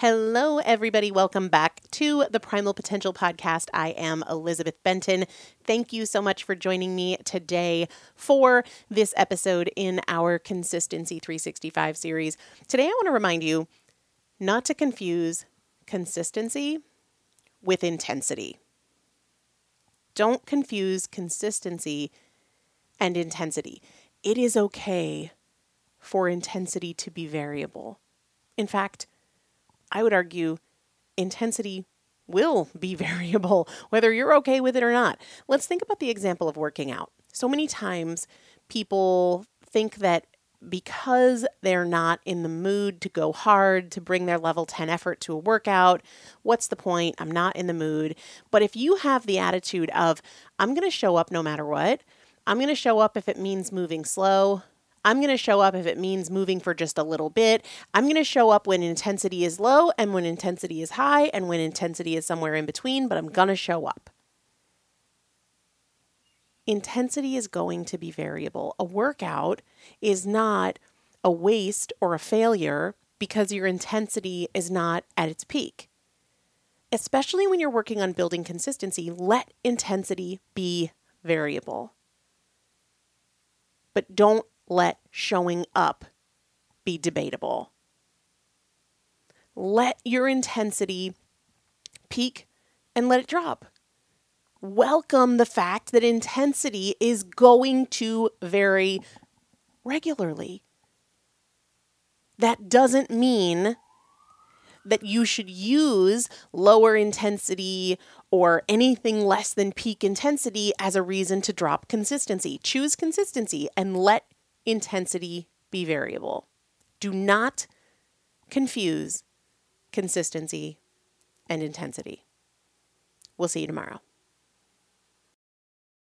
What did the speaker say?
Hello, everybody. Welcome back to the Primal Potential Podcast. I am Elizabeth Benton. Thank you so much for joining me today for this episode in our Consistency 365 series. Today, I want to remind you not to confuse consistency with intensity. Don't confuse consistency and intensity. It is okay for intensity to be variable. In fact, I would argue intensity will be variable, whether you're okay with it or not. Let's think about the example of working out. So many times people think that because they're not in the mood to go hard, to bring their level 10 effort to a workout, what's the point? I'm not in the mood. But if you have the attitude of, I'm going to show up no matter what, I'm going to show up if it means moving slow. I'm going to show up if it means moving for just a little bit. I'm going to show up when intensity is low and when intensity is high and when intensity is somewhere in between, but I'm going to show up. Intensity is going to be variable. A workout is not a waste or a failure because your intensity is not at its peak. Especially when you're working on building consistency, let intensity be variable. But don't let showing up be debatable. Let your intensity peak and let it drop. Welcome the fact that intensity is going to vary regularly. That doesn't mean that you should use lower intensity or anything less than peak intensity as a reason to drop consistency. Choose consistency and let intensity be variable. Do not confuse consistency and intensity. We'll see you tomorrow.